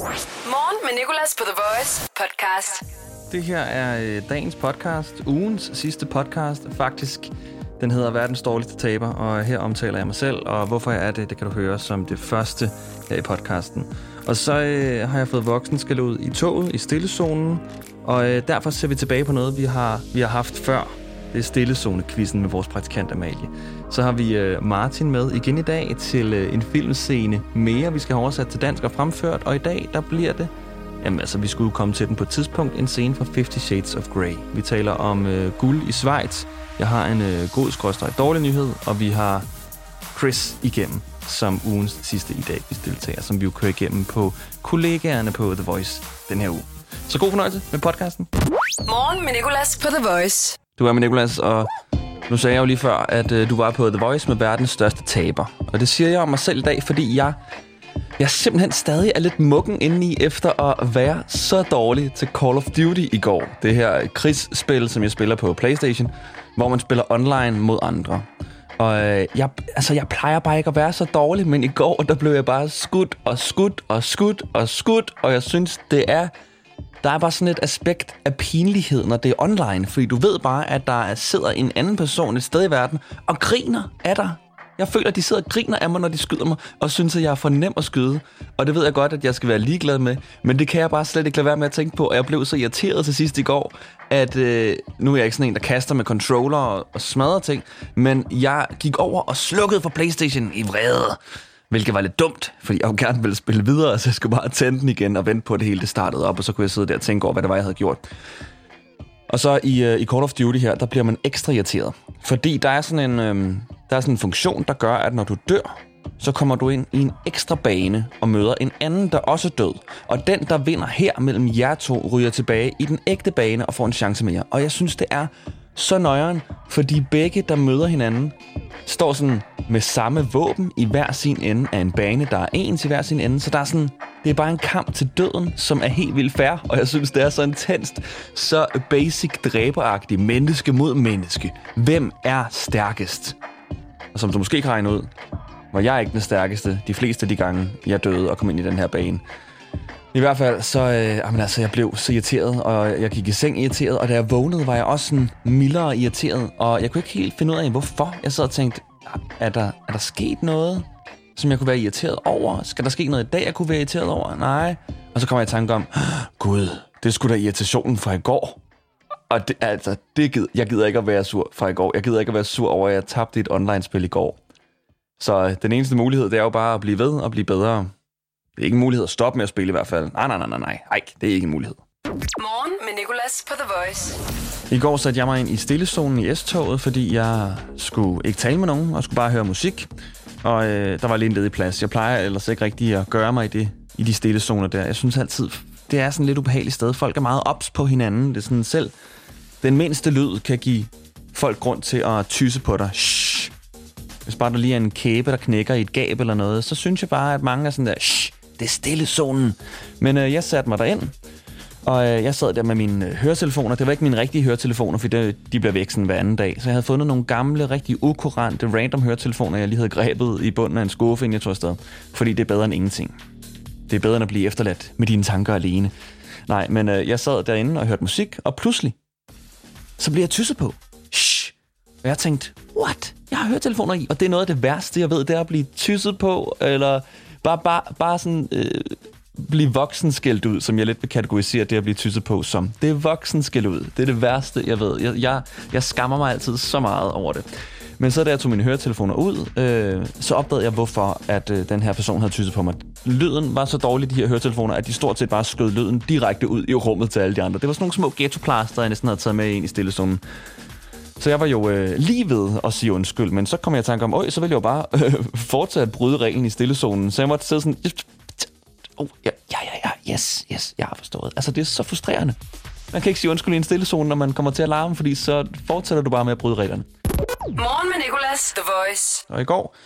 Morgen med Nicolas på The Voice podcast. Det her er øh, dagens podcast, ugens sidste podcast. Faktisk, den hedder Verdens dårligste taber, og her omtaler jeg mig selv, og hvorfor jeg er det, det kan du høre som det første her i podcasten. Og så øh, har jeg fået voksen skal ud i toget, i stillezonen, og øh, derfor ser vi tilbage på noget, vi har, vi har haft før. Det er stillezone-quizzen med vores praktikant Amalie. Så har vi øh, Martin med igen i dag til øh, en filmscene mere, vi skal have oversat til dansk og fremført, og i dag, der bliver det Jamen altså, vi skulle komme til den på et tidspunkt. En scene fra 50 Shades of Grey. Vi taler om øh, guld i Schweiz. Jeg har en øh, god skråstrej dårlig nyhed, og vi har Chris igennem som ugens sidste i dag, vi deltager, som vi jo kører igennem på kollegaerne på The Voice den her uge. Så god fornøjelse med podcasten. Morgen med Nicolas på The Voice. Du er med Nicolas, og nu sagde jeg jo lige før, at øh, du var på The Voice med verdens største taber. Og det siger jeg om mig selv i dag, fordi jeg jeg simpelthen stadig er lidt mukken indeni efter at være så dårlig til Call of Duty i går. Det her krigsspil, som jeg spiller på Playstation, hvor man spiller online mod andre. Og øh, jeg, altså, jeg plejer bare ikke at være så dårlig, men i går, der blev jeg bare skudt og skudt og skudt og skudt, og jeg synes, det er... Der er bare sådan et aspekt af pinlighed, når det er online, fordi du ved bare, at der sidder en anden person et sted i verden og griner af dig jeg føler, at de sidder og griner af mig, når de skyder mig, og synes, at jeg er for nem at skyde. Og det ved jeg godt, at jeg skal være ligeglad med. Men det kan jeg bare slet ikke lade være med at tænke på. Og jeg blev så irriteret til sidst i går, at øh, nu er jeg ikke sådan en, der kaster med controller og, og smadrer ting. Men jeg gik over og slukkede for Playstation i vrede. Hvilket var lidt dumt, fordi jeg jo gerne ville spille videre, så jeg skulle bare tænde den igen og vente på, at det hele det startede op, og så kunne jeg sidde der og tænke over, hvad det var, jeg havde gjort. Og så i, øh, i Call of Duty her, der bliver man ekstra irriteret. Fordi der er sådan en, øhm, der er sådan en funktion, der gør, at når du dør, så kommer du ind i en ekstra bane og møder en anden, der også er død. Og den, der vinder her mellem jer to, ryger tilbage i den ægte bane og får en chance mere. Og jeg synes, det er så nøjeren, fordi begge, der møder hinanden, står sådan med samme våben i hver sin ende af en bane. Der er ens i hver sin ende, så der er sådan, det er bare en kamp til døden, som er helt vildt fair, og jeg synes, det er så intenst, så basic dræberagtigt, menneske mod menneske. Hvem er stærkest? Og som du måske kan regne ud, var jeg ikke den stærkeste de fleste af de gange, jeg døde og kom ind i den her bane. I hvert fald, så øh, jamen, altså, jeg blev så irriteret, og jeg gik i seng irriteret, og da jeg vågnede, var jeg også sådan mildere irriteret, og jeg kunne ikke helt finde ud af, hvorfor. Jeg sad og tænkte, ah, er der, er der sket noget, som jeg kunne være irriteret over? Skal der ske noget i dag, jeg kunne være irriteret over? Nej. Og så kommer jeg i tanke om, ah, gud, det skulle da irritationen fra i går. Og det, altså, det gider, jeg gider ikke at være sur fra i går. Jeg gider ikke at være sur over, at jeg tabte et online-spil i går. Så øh, den eneste mulighed, det er jo bare at blive ved og blive bedre. Det er ikke en mulighed at stoppe med at spille i hvert fald. Nej, nej, nej, nej, nej. Ej, det er ikke en mulighed. Morgen med Nicolas på The Voice. I går satte jeg mig ind i stillezonen i S-toget, fordi jeg skulle ikke tale med nogen, og skulle bare høre musik. Og øh, der var lige en ledig plads. Jeg plejer ellers ikke rigtig at gøre mig i, det, i de stillezoner der. Jeg synes altid, det er sådan et lidt ubehageligt sted. Folk er meget ops på hinanden. Det er sådan selv, den mindste lyd kan give folk grund til at tysse på dig. Shh. Hvis bare der lige er en kæbe, der knækker i et gab eller noget, så synes jeg bare, at mange er sådan der, Shh, det er stillezonen. Men øh, jeg satte mig derind, og øh, jeg sad der med mine øh, høretelefoner. Det var ikke mine rigtige høretelefoner, for det, de bliver væk sådan hver anden dag. Så jeg havde fundet nogle gamle, rigtig ukurante, random høretelefoner, jeg lige havde grebet i bunden af en skuffe, inden jeg tog afsted. Fordi det er bedre end ingenting. Det er bedre end at blive efterladt med dine tanker alene. Nej, men øh, jeg sad derinde og hørte musik, og pludselig, så bliver jeg tysset på. Shh. Og jeg tænkte, what? Jeg har høretelefoner i, og det er noget af det værste, jeg ved, det er at blive tysset på, eller bare, bare, bare sådan... Øh, blive voksenskældt ud, som jeg lidt vil kategorisere det at blive tysset på som. Det er voksenskældt ud. Det er det værste, jeg ved. Jeg, jeg, jeg skammer mig altid så meget over det. Men så da jeg tog mine høretelefoner ud, øh, så opdagede jeg, hvorfor at øh, den her person havde tysset på mig. Lyden var så dårlig, de her høretelefoner, at de stort set bare skød lyden direkte ud i rummet til alle de andre. Det var sådan nogle små ghettoplaster, jeg næsten havde taget med ind i stillezonen. Så jeg var jo øh, lige ved at sige undskyld, men så kom jeg i tanke om, øj, så ville jeg jo bare øh, fortsætte at bryde reglen i stillezonen. Så jeg måtte sidde sådan, oh, ja, ja, ja, ja, yes, yes, jeg har forstået. Altså, det er så frustrerende. Man kan ikke sige undskyld i en stillezone, når man kommer til at larme, fordi så fortsætter du bare med at bryde reglerne. Morgen med Nicolas, The Voice. Og i går,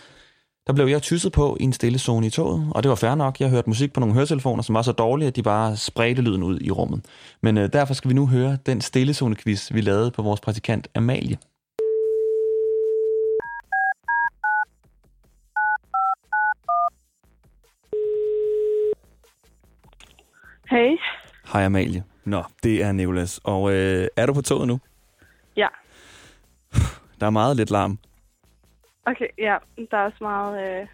der blev jeg tysset på i en stillezone i toget, og det var fair nok. Jeg hørte musik på nogle høretelefoner, som var så dårlige, at de bare spredte lyden ud i rummet. Men øh, derfor skal vi nu høre den stillezone-quiz, vi lavede på vores praktikant Amalie. Hey. Hej Amalie. Nå, det er Nicolas. Og øh, er du på toget nu? Ja. Der er meget lidt larm. Okay, ja. Der er også meget øh,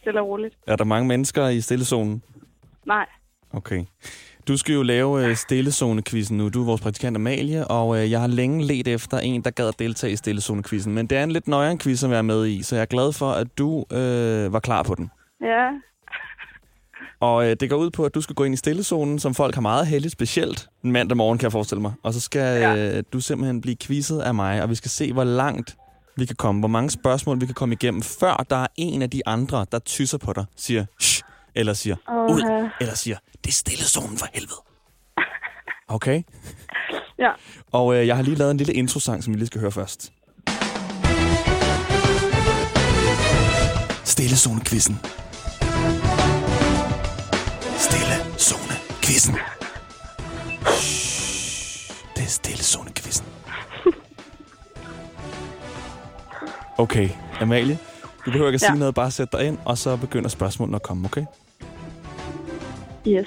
stille og roligt. Er der mange mennesker i stillezonen? Nej. Okay. Du skal jo lave øh, stillezone-quizzen nu. Du er vores praktikant Amalie, og øh, jeg har længe let efter en, der gad at deltage i stillezone-quizzen. Men det er en lidt nøjere quiz at være med i, så jeg er glad for, at du øh, var klar på den. Ja. Og øh, det går ud på, at du skal gå ind i stillezonen, som folk har meget heldigt, specielt mandag morgen, kan jeg forestille mig. Og så skal Ja. øh, du simpelthen blive quizzet af mig, og vi skal se, hvor langt vi kan komme, hvor mange spørgsmål vi kan komme igennem, før der er en af de andre, der tysser på dig, siger shh, eller siger ud, eller siger, det er stillezonen for helvede. Okay? Ja. Og øh, jeg har lige lavet en lille introsang, som vi lige skal høre først. Stillezone-quizzen. Stillezone-quizzen. Shhh, Det er stillezone-quizzen. Okay, Amalie, du behøver ikke at Ja. sige noget, bare sæt dig ind, og så begynder spørgsmålene at komme, okay? Yes.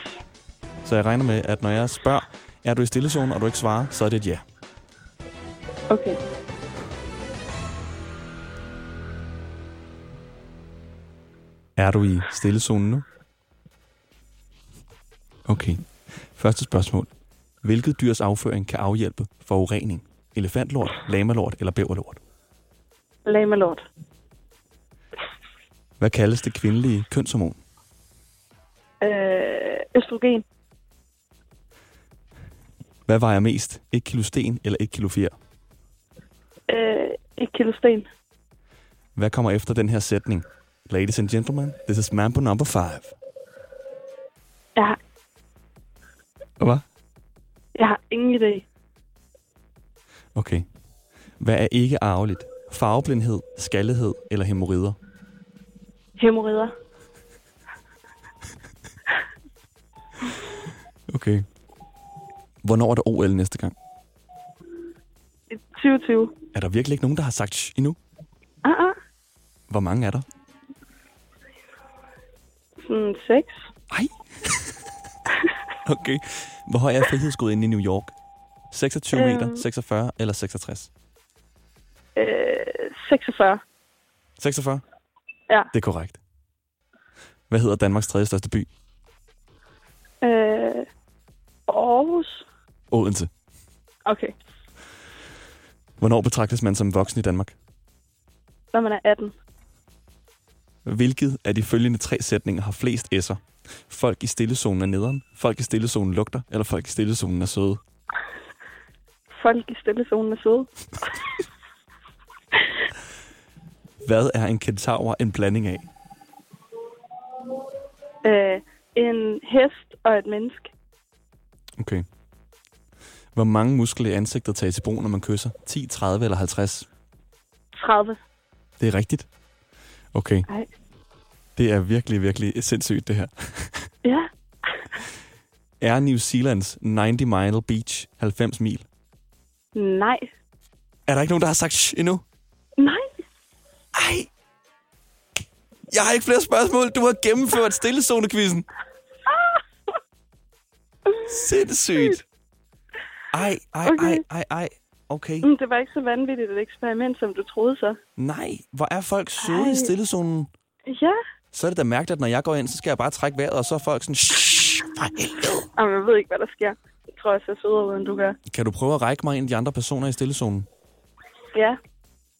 Så jeg regner med, at når jeg spørger, er du i stillezonen, og du ikke svarer, så er det et ja. Okay. Er du i stillezonen nu? Okay. Første spørgsmål. Hvilket dyrs afføring kan afhjælpe forurening? Elefantlort, lamalort eller bæverlort? Lag med lort. Hvad kaldes det kvindelige kønshormon? Øh, østrogen. Hvad vejer mest? 1 kilo sten eller 1 kilo fjer? Øh, et kilo sten. Hvad kommer efter den her sætning? Ladies and gentlemen, this is Mambo number 5. Jeg har, Hvad? jeg har ingen idé. Okay. Hvad er ikke arveligt? Farveblindhed, skaldighed eller hemorrider? Hemorrider. Okay. Hvornår er der OL næste gang? 2020. Er der virkelig ikke nogen, der har sagt shh endnu? Ah, ah. Hvor mange er der? Sådan seks. Ej. okay. Hvor høj er frihedsgået inde i New York? 26 Øhm. meter, 46 eller 66? Øh, 46. 46? Ja. Det er korrekt. Hvad hedder Danmarks tredje største by? Øh, Aarhus. Odense. Okay. Hvornår betragtes man som voksen i Danmark? Når man er 18. Hvilket af de følgende tre sætninger har flest s'er? Folk i stillezonen er nederen, folk i stillezonen lugter, eller folk i stillezonen er søde? Folk i stillezonen er søde. Hvad er en kentaur en blanding af? Øh, en hest og et menneske. Okay. Hvor mange muskler i ansigtet tages i brug, når man kysser? 10, 30 eller 50? 30. Det er rigtigt. Okay. Ej. Det er virkelig, virkelig sindssygt, det her. Ja. Er New Zealands 90 Mile Beach 90 mil? Nej. Er der ikke nogen, der har sagt shh endnu? Nej. Ej! Jeg har ikke flere spørgsmål. Du har gennemført stillezone-quizzen. Sindssygt. Ej, ej, Okay. ej, ej, ej. Okay. Mm, Det var ikke så vanvittigt et eksperiment, som du troede så. Nej, hvor er folk søde Ej. i stillezonen. Ja. Så er det da mærkeligt, at når jeg går ind, så skal jeg bare trække vejret, og så er folk sådan, for helvede. Jamen, jeg ved ikke, hvad der sker. Jeg tror, jeg ser sødere ud, end du gør. Kan du prøve at række mig en af de andre personer i stillezonen? Ja.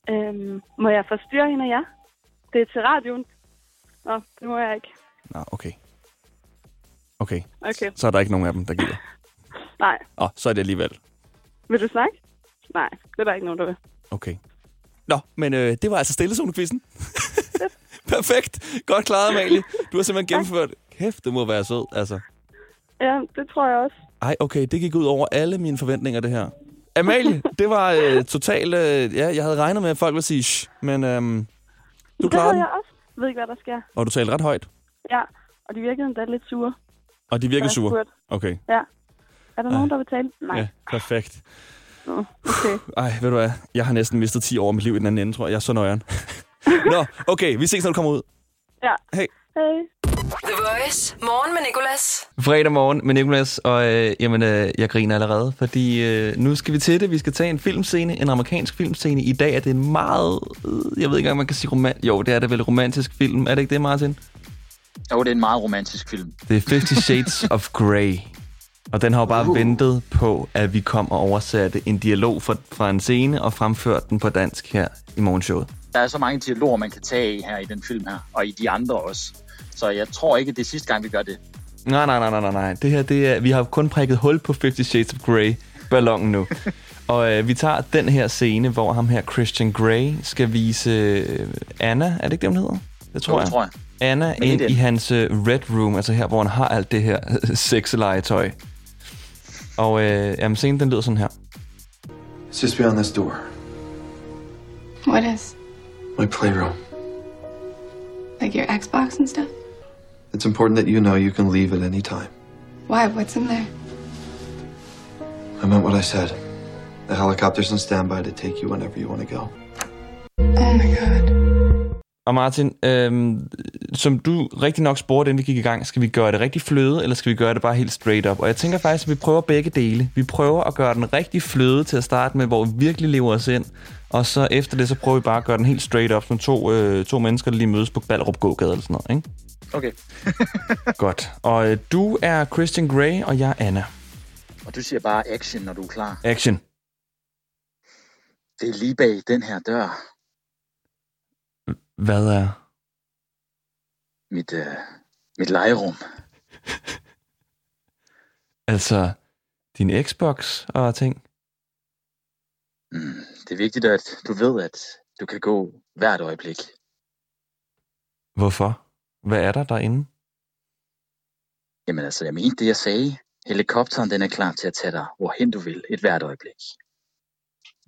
Øhm, må jeg forstyrre hende af jer? Det er til radioen. Nå, det må jeg ikke. Nå, okay. Okay, Okay. så er der ikke nogen af dem, der gider. Nej. Åh, så er det alligevel. Vil du snakke? Nej, det er der ikke nogen, der vil. Okay. Nå, men øh, det var altså stillezone-quizzen. Perfekt. Godt klaret, Amalie. Du har simpelthen gennemført. Kæft, det må være sød, altså. Ja, det tror jeg også. Ej, okay, det gik ud over alle mine forventninger, det her. Amalie, det var øh, totalt... Øh, ja, jeg havde regnet med, at folk ville sige shh, men øhm, du det klarede havde den, jeg også. Jeg ved ikke, hvad der sker. og du talte ret højt, Ja, og de virkede endda lidt sure. og de virkede sure. Okay, Ja. Er der Ej. nogen, der vil tale? Nej. ja, perfekt. Nå, okay. Ej, ved du hvad? Jeg har næsten mistet 10 år af mit liv i den anden ende, tror jeg. Jeg er så nøjeren. Nå, okay, vi ses, når du kommer ud. Ja. Hej. Hej. The Voice. Morgen med Nicolas. Fredag morgen med Nicolas, og øh, jamen, øh, jeg griner allerede, fordi øh, nu skal vi til det. Vi skal tage en filmscene, en amerikansk filmscene. I dag er det en meget, øh, jeg ved ikke engang, man kan sige roman. Jo, det er det vel romantisk film. Er det ikke det, Martin? Jo, det er en meget romantisk film. Det er Fifty Shades of Grey. Og den har jo bare uh. ventet på, at vi kom og oversatte en dialog fra, fra en scene og fremførte den på dansk her i morgenshowet. Der er så mange dialoger, man kan tage i her i den film her, og i de andre også. Så jeg tror ikke, det er sidste gang, vi gør det. Nej, nej, nej, nej, nej. Det her, det er, vi har kun prikket hul på Fifty Shades of Grey ballonen nu. og øh, vi tager den her scene, hvor ham her, Christian Grey, skal vise øh, Anna, er det ikke det, hun hedder? Det tror Jo, jeg. tror jeg. Anna Men ind i hans øh, red room, altså her, hvor han har alt det her sexlegetøj. Og øh, jamen, scenen, den lyder sådan her. It's just beyond this door. What is? My playroom. Like your Xbox and stuff? It's important that you know you can leave at any time. Why? What's in there? I meant what I said. The helicopter's on standby to take you whenever you want to go. Oh my god. Og Martin, øhm, som du rigtig nok spurgte, inden vi gik i gang, skal vi gøre det rigtig fløde, eller skal vi gøre det bare helt straight up? Og jeg tænker faktisk, at vi prøver begge dele. Vi prøver at gøre den rigtig fløde til at starte med, hvor vi virkelig lever os ind. Og så efter det, så prøver vi bare at gøre den helt straight up, som to, øh, to mennesker, der lige mødes på Ballerup Gågade eller sådan noget, ikke? Okay. Godt. Og øh, du er Christian Grey, og jeg er Anna. Og du siger bare action, når du er klar. Action. Det er lige bag den her dør. Hvad er... Mit, øh, mit legerum. Altså, din Xbox og ting? Mm, det er vigtigt, at du ved, at du kan gå hvert øjeblik. Hvorfor? Hvad er der derinde? Jamen altså, jeg mente det, jeg sagde. Helikopteren, den er klar til at tage dig, hvorhen du vil, et hvert øjeblik.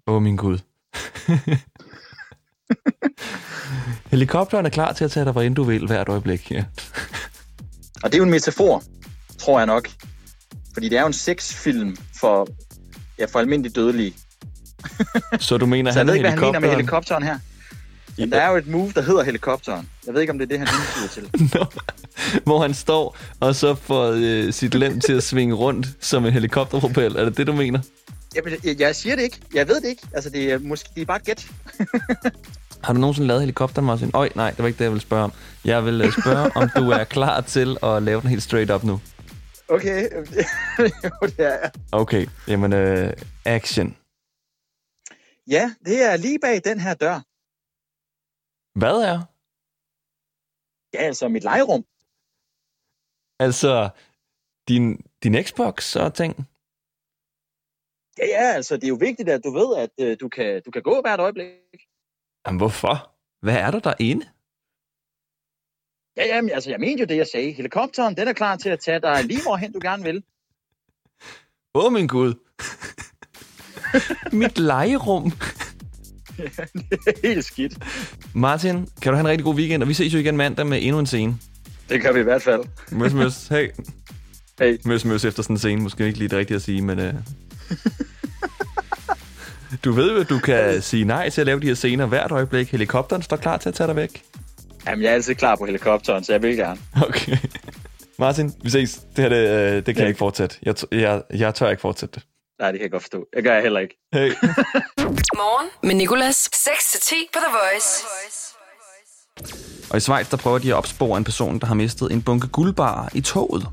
Åh, oh, min Gud. Helikopteren er klar til at tage dig, hvor end du vil, hvert øjeblik. Ja. Og det er jo en metafor, tror jeg nok. Fordi det er jo en sexfilm for, ja, for almindelige dødelige. Så du mener, Så jeg han ved ikke, hvad han mener med helikopteren? her. Men der er jo et move, der hedder helikopteren. Jeg ved ikke, om det er det, han hentyder til. Nå, hvor han står, og så får øh, sit lem til at svinge rundt som en helikopterpropel. Er det det, du mener? Jeg, jeg, siger det ikke. Jeg ved det ikke. Altså, det er, måske, det er bare et gæt. Har du nogensinde lavet helikopteren, Martin? Øj, nej, det var ikke det, jeg ville spørge om. Jeg vil øh, spørge, om du er klar til at lave den helt straight up nu. Okay. jo, det er jeg. Okay, jamen øh, action. Ja, det er lige bag den her dør. Hvad er? Ja, altså mit legerum. Altså, din, din Xbox og ting? Ja, ja, altså det er jo vigtigt, at du ved, at øh, du, kan, du kan gå hvert øjeblik. Jamen, hvorfor? Hvad er der derinde? Ja, ja, men altså jeg mente jo det, jeg sagde. Helikopteren, den er klar til at tage dig lige hvorhen du gerne vil. Åh, oh, min Gud. Mit legerum. Helt skidt. Martin, kan du have en rigtig god weekend, og vi ses jo igen mandag med endnu en scene. Det gør vi i hvert fald. Møs, møs. Hey. Hey. Møs, møs efter sådan en scene. Måske ikke lige det rigtige at sige, men... Uh... Du ved jo, at du kan sige nej til at lave de her scener hvert øjeblik. Helikopteren står klar til at tage dig væk. Jamen, jeg er altid klar på helikopteren, så jeg vil gerne. Okay. Martin, vi ses. Det her, det, øh, det kan Ja. jeg ikke fortsætte. Jeg, jeg, jeg tør ikke fortsætte det. Nej, det kan jeg godt forstå. Jeg gør jeg heller ikke. Hey. Morgen med Nicolas. 6-10 på The Voice. Og i Schweiz, der prøver de at opspore en person, der har mistet en bunke guldbarer i toget.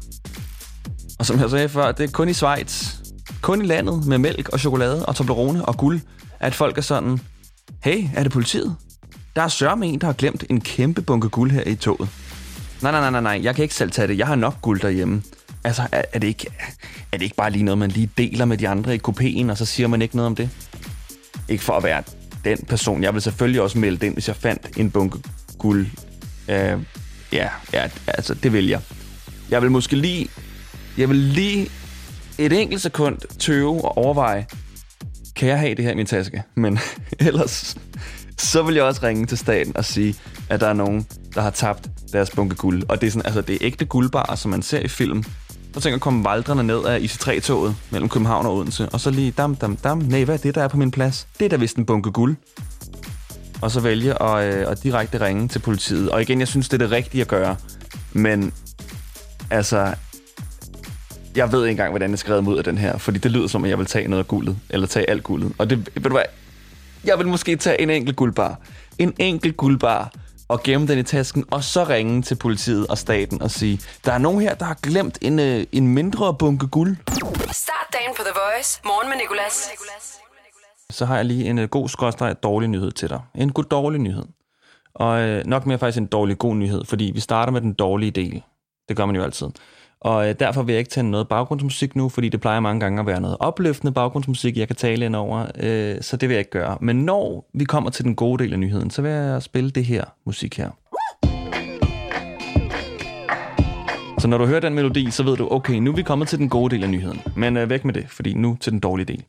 Og som jeg sagde før, det er kun i Schweiz, kun i landet med mælk og chokolade og Toblerone og guld, at folk er sådan, hey, er det politiet? Der er sørme en, der har glemt en kæmpe bunke guld her i toget. Nej, nej, nej, nej, nej, jeg kan ikke selv tage det. Jeg har nok guld derhjemme. Altså, er, er, det ikke, er det ikke bare lige noget, man lige deler med de andre i kopien, og så siger man ikke noget om det? Ikke for at være den person. Jeg vil selvfølgelig også melde det ind, hvis jeg fandt en bunke guld. Øh, ja, ja, altså, det vil jeg. Jeg vil måske lige... Jeg vil lige et enkelt sekund tøve og overveje, kan jeg have det her i min taske? Men ellers, så vil jeg også ringe til staten og sige, at der er nogen, der har tabt deres bunke guld. Og det er, sådan, altså, det er ægte guldbarer, som man ser i film. Så tænker jeg at komme valdrende ned af IC3-toget mellem København og Odense, og så lige dam, dam, dam. Nej, hvad er det, der er på min plads? Det er da vist en bunke guld. Og så vælge at, øh, at direkte ringe til politiet. Og igen, jeg synes, det er det rigtige at gøre. Men altså, jeg ved ikke engang, hvordan jeg mig ud af den her, fordi det lyder som, at jeg vil tage noget af guldet, eller tage alt guldet. Og det, ved du hvad, jeg vil måske tage en enkelt guldbar. En enkelt guldbar, og gemme den i tasken, og så ringe til politiet og staten og sige, der er nogen her, der har glemt en, øh, en mindre bunke guld. Start dagen på The Voice. Morgen med Nicolas. Så har jeg lige en øh, god skråstreg dårlig nyhed til dig. En god dårlig nyhed. Og øh, nok mere faktisk en dårlig god nyhed, fordi vi starter med den dårlige del. Det gør man jo altid. Og øh, derfor vil jeg ikke tænde noget baggrundsmusik nu, fordi det plejer mange gange at være noget opløftende baggrundsmusik, jeg kan tale ind over, øh, så det vil jeg ikke gøre. Men når vi kommer til den gode del af nyheden, så vil jeg spille det her musik her. Så når du hører den melodi, så ved du, okay, nu er vi kommet til den gode del af nyheden. Men øh, væk med det, fordi nu til den dårlige del.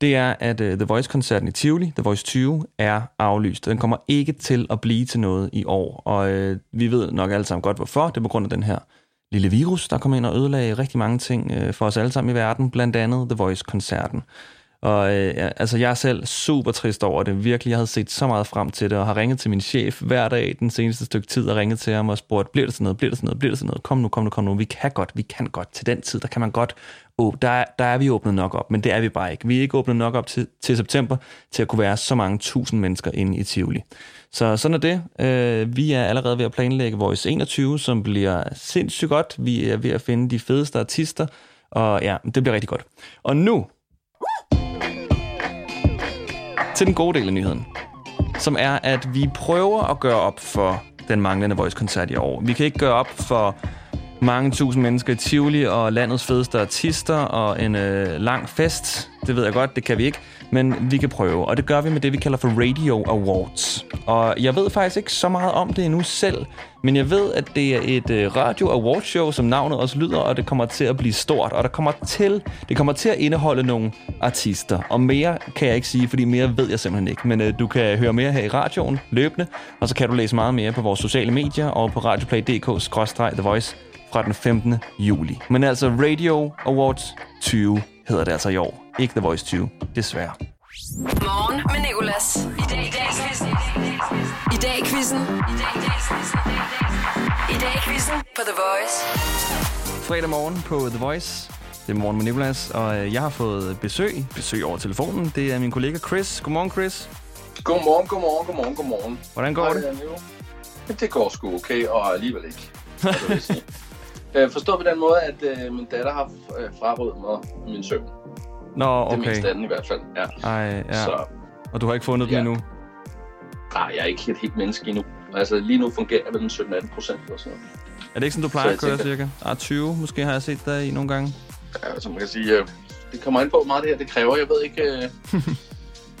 Det er, at øh, The Voice-koncerten i Tivoli, The Voice 20, er aflyst. Den kommer ikke til at blive til noget i år. Og øh, vi ved nok alle sammen godt, hvorfor. Det er på grund af den her lille virus, der kom ind og ødelagde rigtig mange ting øh, for os alle sammen i verden, blandt andet The Voice-koncerten. Og øh, ja, altså, jeg er selv super trist over det. Virkelig, jeg havde set så meget frem til det, og har ringet til min chef hver dag den seneste stykke tid, og ringet til ham og spurgt, bliver det sådan noget, bliver det sådan noget, bliver det sådan noget, kom nu, kom nu, kom nu, vi kan godt, vi kan godt. Til den tid, der kan man godt, oh, der, der er vi åbnet nok op, men det er vi bare ikke. Vi er ikke åbnet nok op til, til september, til at kunne være så mange tusind mennesker inde i Tivoli. Så sådan er det. Øh, vi er allerede ved at planlægge vores 21, som bliver sindssygt godt. Vi er ved at finde de fedeste artister, og ja, det bliver rigtig godt. Og nu til den gode del af nyheden, som er, at vi prøver at gøre op for den manglende Voice-koncert i år. Vi kan ikke gøre op for mange tusind mennesker i Tivoli og landets fedeste artister og en øh, lang fest. Det ved jeg godt, det kan vi ikke. Men vi kan prøve, og det gør vi med det, vi kalder for Radio Awards. Og jeg ved faktisk ikke så meget om det endnu selv, men jeg ved, at det er et øh, Radio Awards show, som navnet også lyder, og det kommer til at blive stort, og der kommer til, det kommer til at indeholde nogle artister. Og mere kan jeg ikke sige, fordi mere ved jeg simpelthen ikke. Men øh, du kan høre mere her i radioen løbende, og så kan du læse meget mere på vores sociale medier og på radioplay.dk-the voice fra den 15. juli. Men altså Radio Awards 20 hedder det altså i år. Ikke The Voice 20, desværre. Morgen med Nicolas. I dag i dag i quizzen. I dag i quizzen. I dag i quizzen på The Voice. Fredag morgen på The Voice. Det er morgen med Nicolas, og jeg har fået besøg. Besøg over telefonen. Det er min kollega Chris. Godmorgen, Chris. Godmorgen, godmorgen, godmorgen, godmorgen. Hvordan går Hej, det? Det går sgu okay, og alligevel ikke. Øh, Forstået på den måde, at øh, min datter har øh, frarøvet mig min søvn. Nå, Det er mest okay. af den i hvert fald. Ja. Ej, ja. Så Og du har ikke fundet den Ja. endnu? nej, jeg er ikke et helt menneske endnu. Altså lige nu fungerer jeg vel en 17-18 procent eller sådan noget. Er det ikke sådan, du plejer Så at køre jeg cirka? Ah, 20 måske har jeg set dig i nogle gange. Ja, så man kan sige, øh, det kommer ind på, meget det her det kræver. Jeg ved ikke... Øh,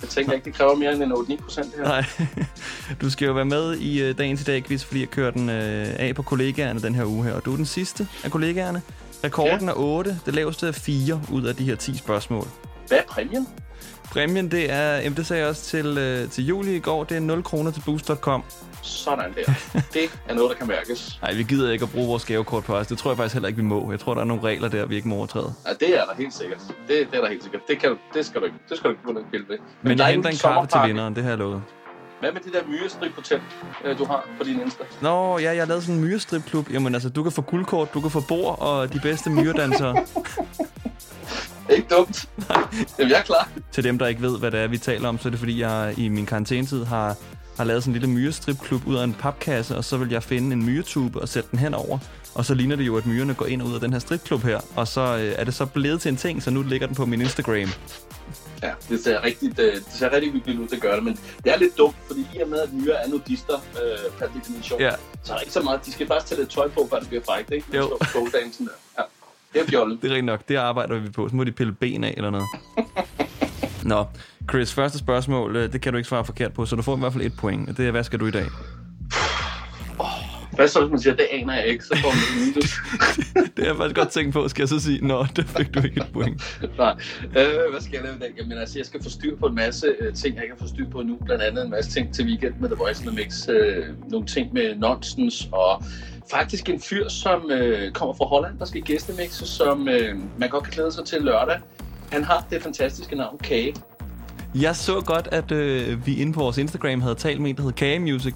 jeg tænker ikke, det kræver mere end en 8-9 procent her. Nej, du skal jo være med i uh, dagens i dag quiz, fordi jeg kører den uh, af på kollegaerne den her uge her. Og du er den sidste af kollegaerne. Rekorden er 8, det laveste er 4 ud af de her 10 spørgsmål. Hvad er præmien? Præmien, det er, jamen, det sagde jeg også til, uh, til juli i går, det er 0 kroner til boost.com. Sådan der. Det er noget, der kan mærkes. Nej, vi gider ikke at bruge vores gavekort på os. Det tror jeg faktisk heller ikke, vi må. Jeg tror, der er nogle regler der, vi ikke må overtræde. Ja, det er der helt sikkert. Det, det er der helt sikkert. Det, kan, det skal du ikke. Det skal du ikke kunne pille ved. Men er jeg henter en kaffe til vinderen, det har jeg lovet. Hvad med det der myrestrip hotel, øh, du har på din Insta? Nå, ja, jeg har lavet sådan en myrestripklub. Jamen altså, du kan få guldkort, du kan få bord og de bedste myredansere. Ikke dumt. Jamen, jeg er klar. Til dem, der ikke ved, hvad det er, vi taler om, så er det fordi, jeg i min karantænetid har, har lavet sådan en lille myrestripklub ud af en papkasse, og så vil jeg finde en myretube og sætte den henover. Og så ligner det jo, at myrerne går ind og ud af den her stripklub her. Og så øh, er det så blevet til en ting, så nu ligger den på min Instagram. Ja, det ser rigtig, det, det ser rigtig hyggeligt ud, det gør det, men det er lidt dumt, fordi i og med, at myrer er nudister øh, per definition, Ja. så er der ikke så meget. De skal faktisk tage lidt tøj på, før det bliver frækt, ikke? Jo. Pole-dancen der. Ja. Det er fjollet. Det er rigtigt nok. Det arbejder vi på. Så må de pille ben af eller noget. Nå, Chris, første spørgsmål, øh, det kan du ikke svare forkert på, så du får i hvert fald et point. Det er, hvad skal du i dag? Hvad så, hvis man siger, det aner jeg ikke, så får man minus. Det har jeg faktisk godt tænkt på, skal jeg så sige. Nå, det fik du ikke et point. Nej. Øh, hvad skal jeg lave i dag? Jamen altså, jeg skal få styr på en masse øh, ting, jeg kan få styr på nu. Blandt andet en masse ting til weekend med The Voice Mix. Øh, nogle ting med nonsens og faktisk en fyr, som øh, kommer fra Holland, der skal gæstemixe, som øh, man godt kan glæde sig til lørdag. Han har det fantastiske navn Kage. Jeg så godt, at øh, vi inde på vores Instagram havde talt med en, der hed Kage Music.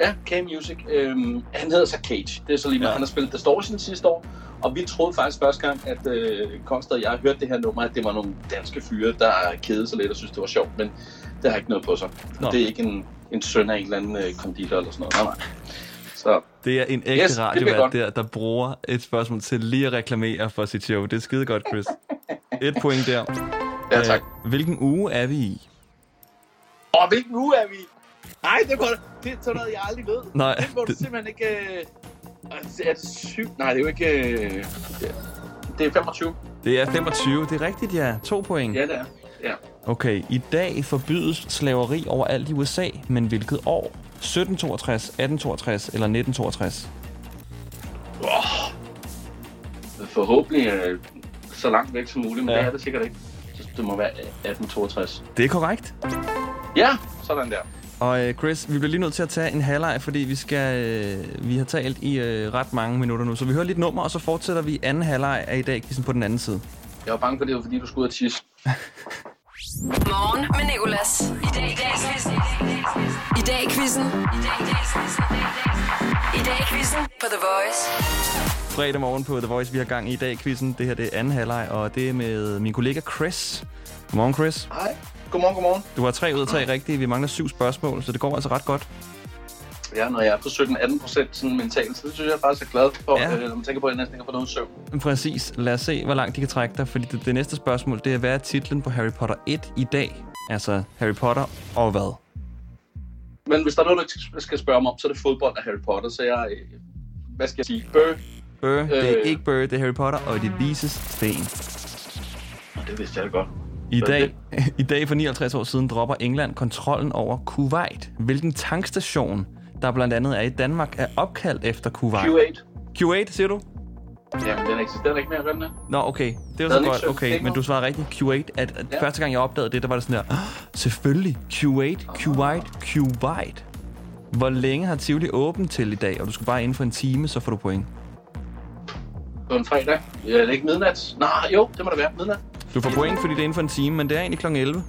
Ja, K-Music. Øhm, han hedder så Cage. Det er så lige meget. Ja. Han har spillet Distortion sidste år. Og vi troede faktisk første gang, at øh, Konsted og jeg hørte det her nummer, at det var nogle danske fyre, der kedede sig lidt og synes det var sjovt. Men det har ikke noget på sig. Nå. Det er ikke en, en søn af en eller anden øh, konditor eller sådan noget. Nej, nej. Så Det er en ægte Yes, radiovært der, der bruger et spørgsmål til lige at reklamere for sit show. Det er skide godt, Chris. Et point der. ja, tak. Øh, hvilken uge er vi i? Og hvilken uge er vi? i? Nej, det var det er sådan noget, jeg aldrig ved. Nej, Det må du simpelthen ikke... Øh... Er det syv? Nej, det er jo ikke... Øh... Det er 25. Det er 25. Det er rigtigt, ja. To point. Ja, det er. Ja. Okay, i dag forbydes slaveri overalt i USA, men hvilket år? 1762, 1862 eller 1962? Forhåbentlig øh, så langt væk som muligt, men Ja. det er det sikkert ikke. Så Det må være 1862. Det er korrekt. Ja, sådan der. Og øh, Chris, vi bliver lige nødt til at tage en halvleg, fordi vi skal øh, vi har talt i øh, ret mange minutter nu. Så vi hører lidt nummer, og så fortsætter vi anden halvleg af i dag, quizzen på den anden side. Jeg var bange for, det var fordi, du skulle ud og tisse. Morgen med Nicolas. I dag i dag. I dag i quizzen. I dag i quizzen. I dag i quizzen på The Voice. Fredag morgen på The Voice, vi har gang i i dag quizzen. Det her det er anden halvleg, og det er med min kollega Chris. Godmorgen, Chris. Hej. Godmorgen, godmorgen. Du har tre ud af tre rigtige. Vi mangler syv spørgsmål, så det går altså ret godt. Ja, når jeg er på 17-18 procent sådan mentalt, så det synes jeg faktisk er glad for, Ja. ja. øh, når man tænker på, at jeg næsten ikke har fået noget søvn. Præcis. Lad os se, hvor langt de kan trække dig, fordi det, det næste spørgsmål, det er, hvad er titlen på Harry Potter 1 i dag? Altså Harry Potter og hvad? Men hvis der er noget, du skal spørge mig om, så er det fodbold af Harry Potter, så jeg... øh, Hvad skal jeg sige? Bøh. Burr, det er Øh. ikke Burr, det er Harry Potter og det vises sten. Det vidste jeg godt. I dag, I dag for 59 år siden dropper England kontrollen over Kuwait. Hvilken tankstation, der blandt andet er i Danmark, er opkaldt efter Kuwait? Q8. Q8, siger du? Jamen, den eksisterer ikke mere, gør den det? Nå, okay. Det var så godt. Okay, men du svarede rigtigt. Q8. At, at Ja. Første gang, jeg opdagede det, der var det sådan der, "Ah, selvfølgelig, Q8, Kuwait, Kuwait. Hvor længe har Tivoli åbent til i dag? Og du skal bare inden for en time, så får du point. På en fredag. Ja, er det ikke midnat? Nej, jo, det må det være. Midnat. Du får point, fordi det er inden for en time, men det er egentlig kl. 11.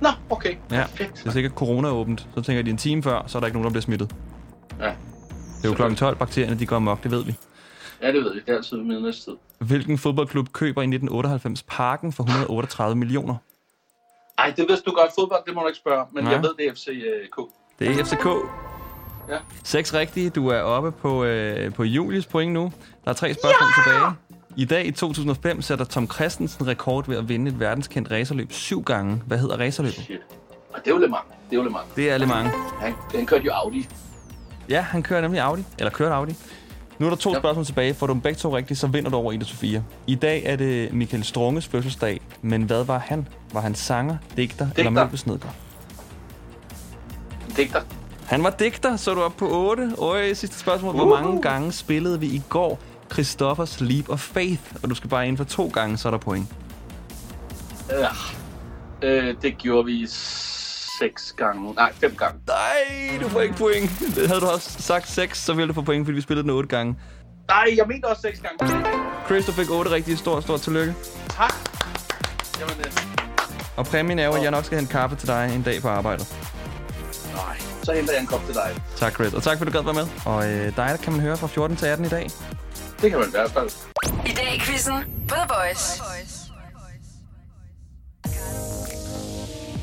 Nå, okay. Ja, Perfekt. det er sikkert corona er åbent. Så tænker de en time før, så er der ikke nogen, der bliver smittet. Ja. Det er jo klokken 12, bakterierne de går amok, det ved vi. Ja, det ved vi. Det er altid midnatstid. Hvilken fodboldklub køber i 1998 Parken for 138 millioner? Ej, det vidste du godt. Fodbold, det må du ikke spørge. Men Nej. jeg ved, det er FCK. Det er FCK. Ja. Seks rigtige. Du er oppe på, øh, på Julius point nu. Der er tre spørgsmål ja! tilbage. I dag i 2005 sætter Tom Christensen rekord ved at vinde et verdenskendt racerløb syv gange. Hvad hedder racerløbet? Shit. Og det er jo Le Mans. Det er jo Le Mans. Det er Le Mans. Han, han kørte jo Audi. Ja, han kører nemlig Audi. Eller kørte Audi. Nu er der to Ja. spørgsmål tilbage. Får du dem begge to rigtigt, så vinder du over Ida Sofia. I dag er det Michael Strunges fødselsdag. Men hvad var han? Var han sanger, digter, digter. eller møbelsnedker? Digter. Han var digter, så du op på 8. Øj, sidste spørgsmål. Hvor Uh. mange gange spillede vi i går Christoffers Leap of Faith? Og du skal bare ind for to gange, så er der point. Ja. Øh, det gjorde vi seks gange. Nej, fem gange. Nej, du får ikke point. Det havde du også sagt 6, så ville du få point, fordi vi spillede den 8 gange. Nej, jeg mente også seks gange. Chris, du fik 8 rigtige. Stort, stort tillykke. Tak. Jamen, øh, Og præmien er jo, at jeg nok skal hente kaffe til dig en dag på arbejdet. nej. Så henter jeg en kop til dig. Tak, Chris. Og tak, fordi du gad være med. Og øh, dig, der kan man høre fra 14 til 18 i dag. Det kan man i hvert fald. I dag i quizzen på The Voice.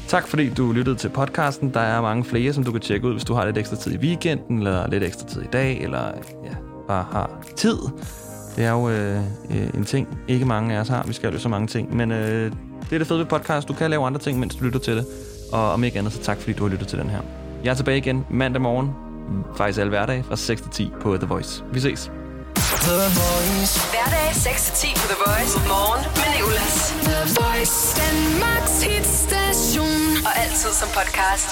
Tak fordi du lyttede til podcasten. Der er mange flere, som du kan tjekke ud, hvis du har lidt ekstra tid i weekenden, eller lidt ekstra tid i dag, eller ja, bare har tid. Det er jo øh, øh, en ting, ikke mange af os har. Vi skal jo så mange ting. Men øh, det er det fede ved podcast. Du kan lave andre ting, mens du lytter til det. Og om ikke andet, så tak fordi du har lyttet til den her. Jeg er tilbage igen mandag morgen. Faktisk alle hverdage fra 6 til 10 på The Voice. Vi ses. Hverdag 6-10 på The Voice. Morgen med Nicolas. The Voice, Danmarks hitstation. Og altid som podcast.